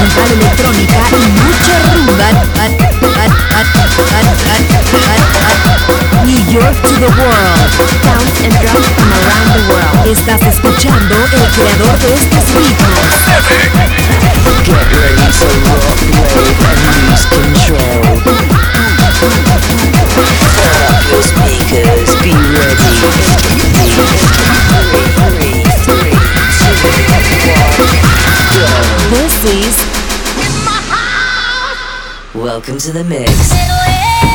electrónica y mucho rumba. New York to the world. Sounds and drums from around the world. Estás escuchando el creador de estos ritmos. Get ready to rock, wave and lose control. Your speakers, be ready. Three, three, three, two, one, go. This is Welcome to the mix.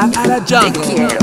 A la Te jungle.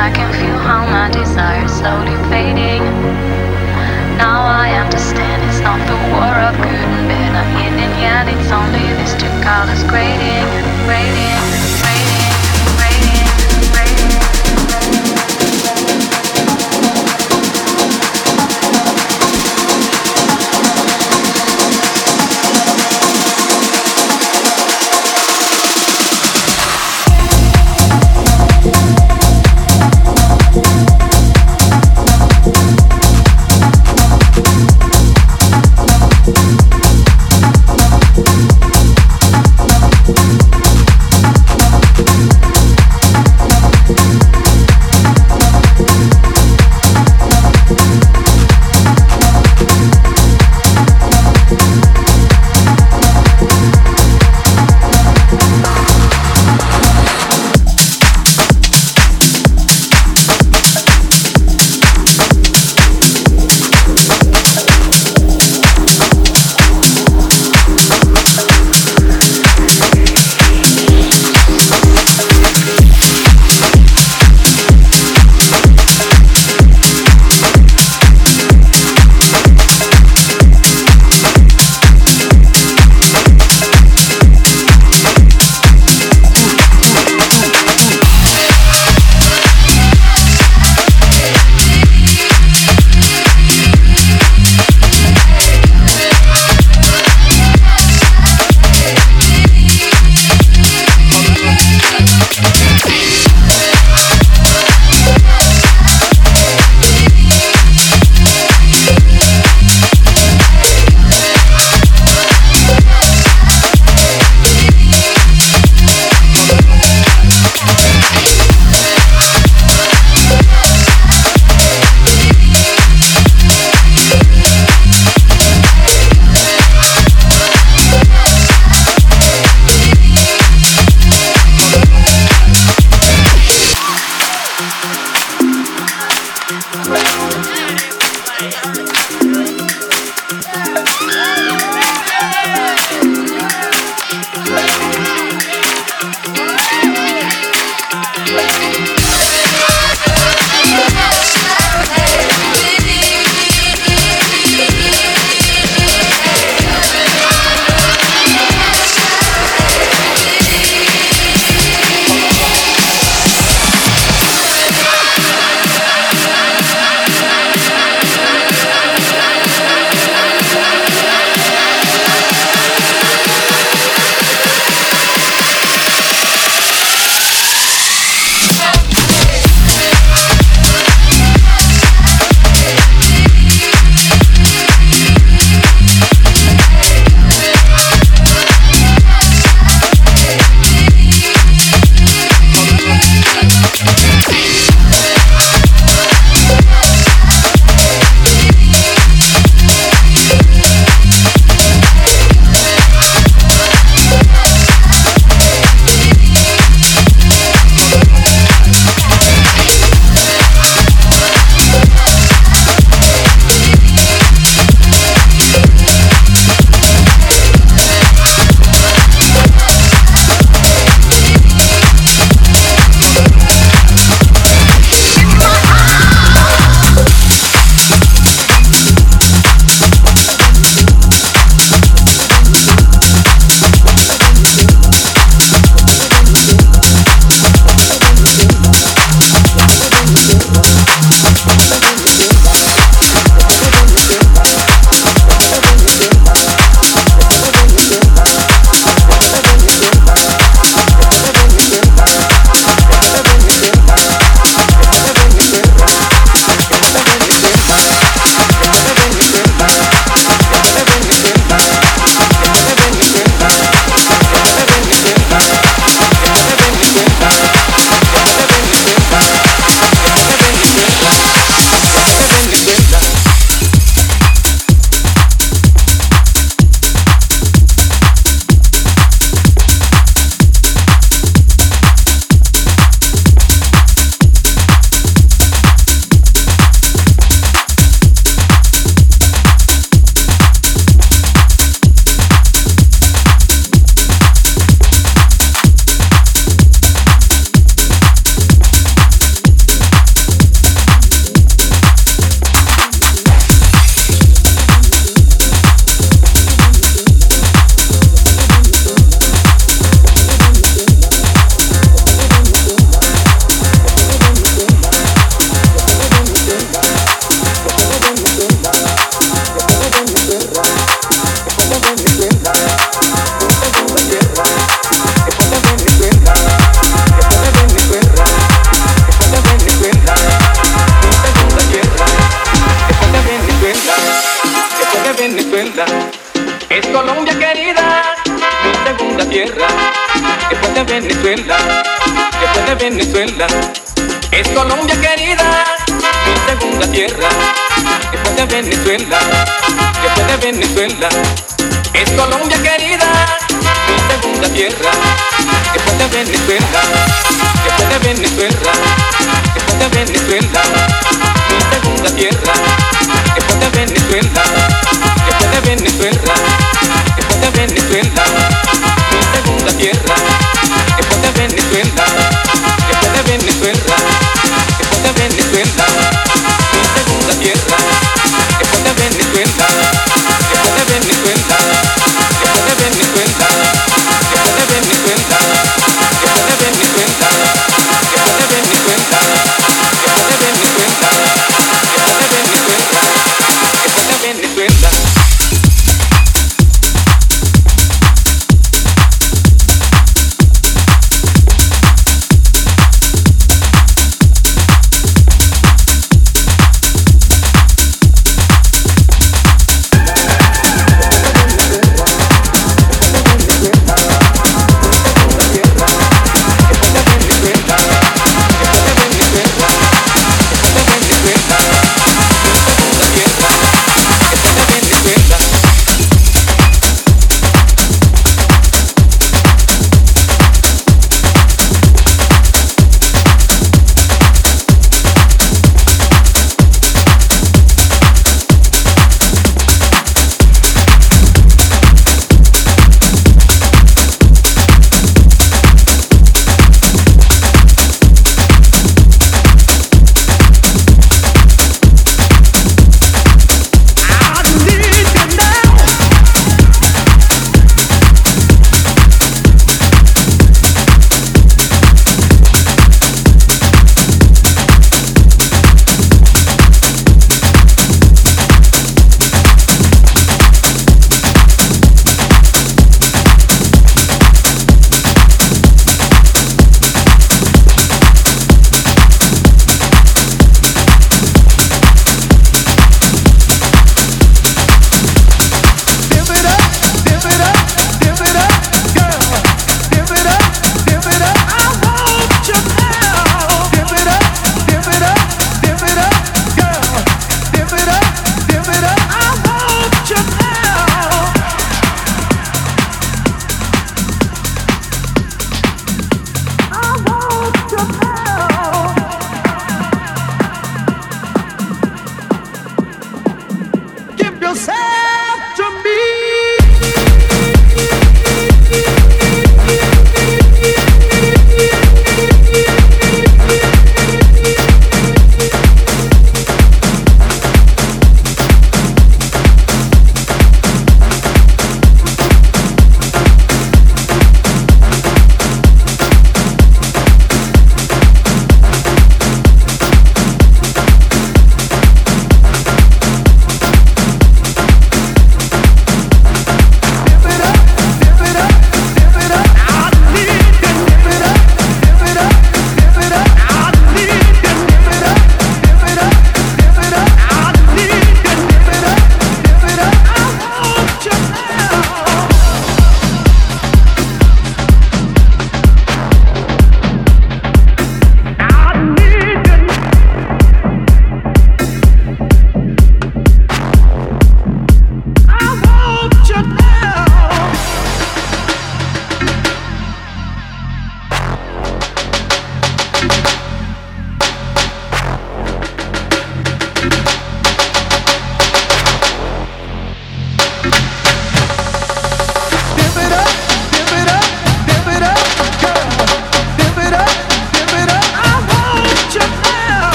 I can feel how my desires slowly fading. Now I understand it's not the war of good and bad. I'm yin and yang, it's only these two colors grading.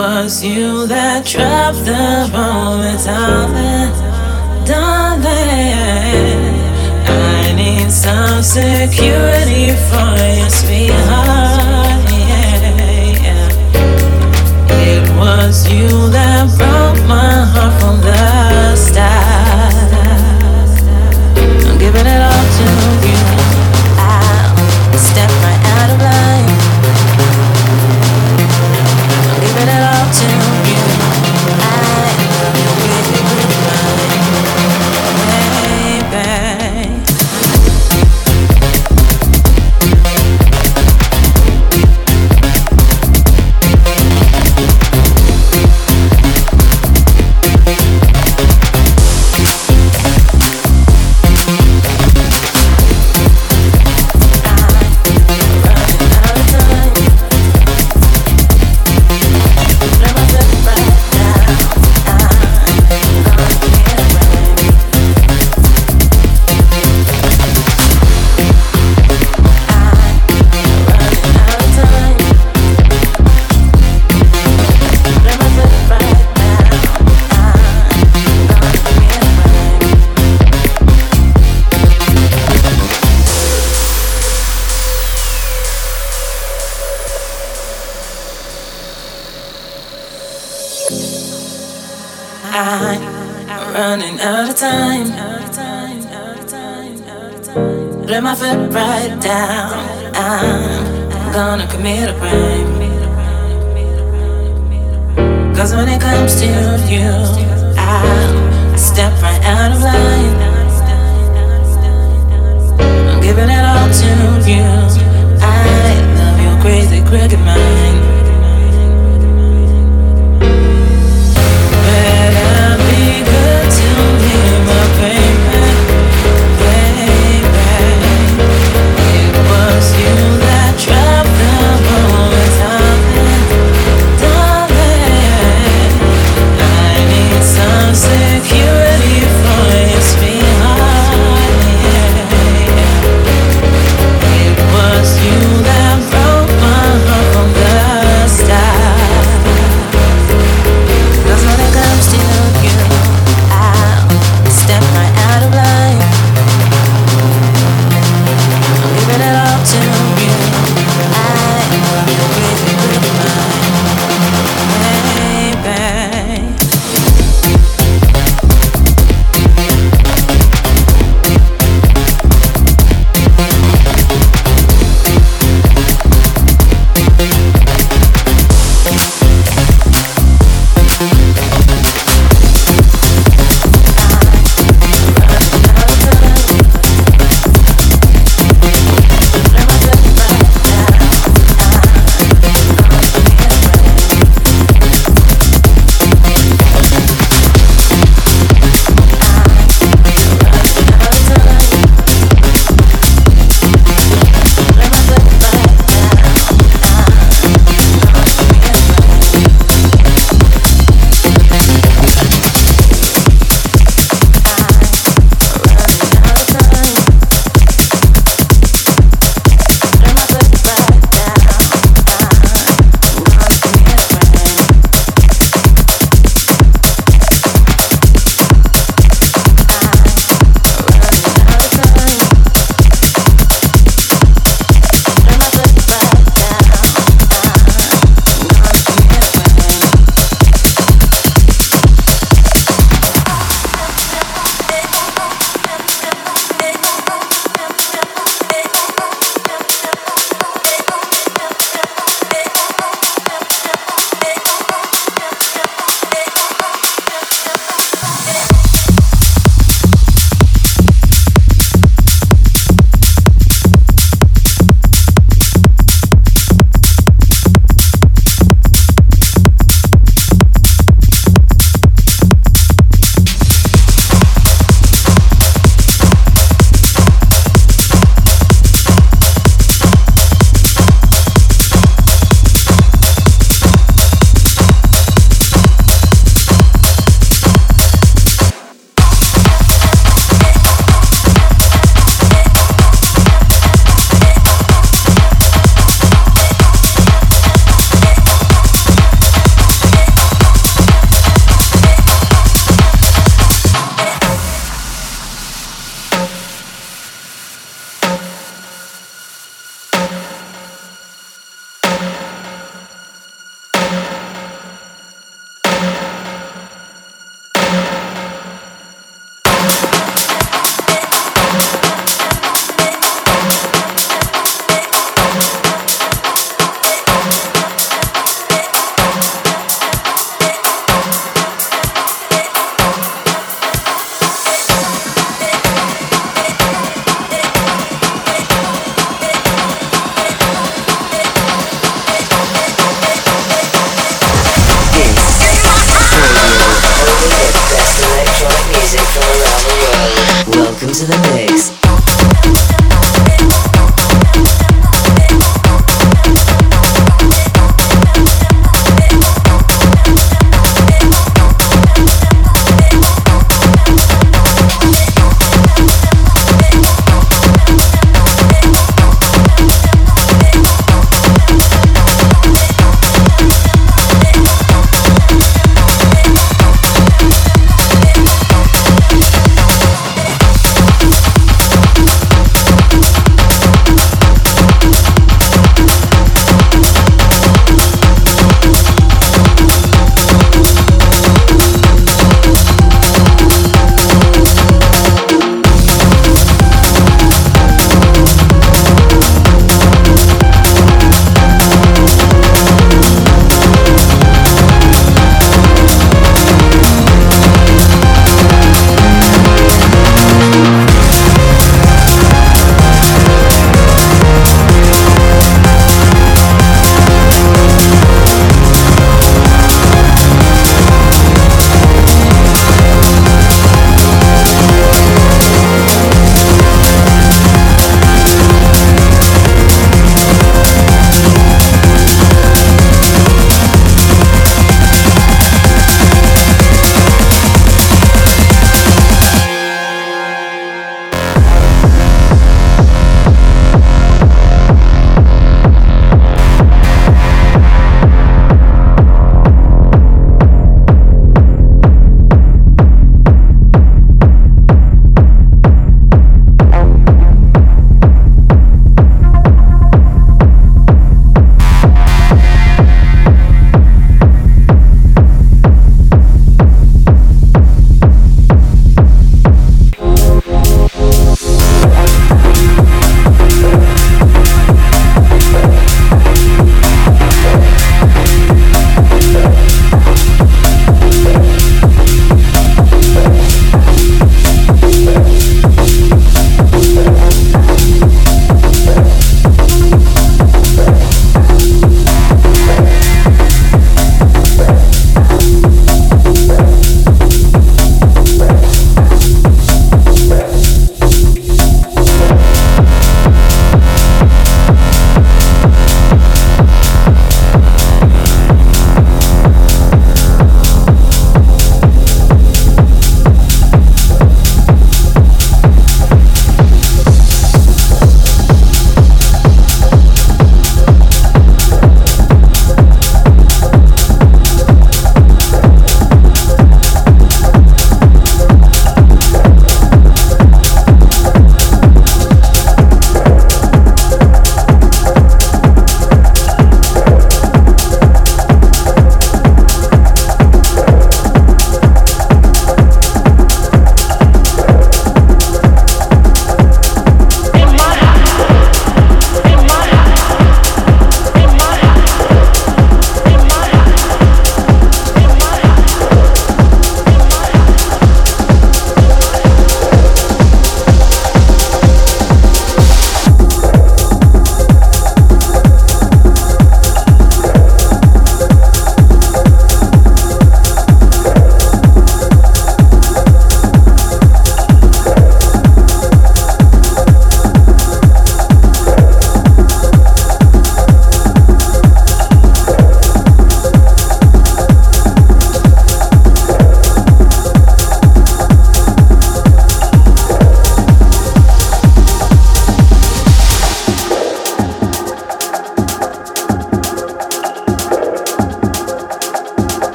was you that trapped the moment, darling, darling. I need some security for your sweetheart, yeah, yeah. It was you that broke my heart from love. made a friend. Into the mix.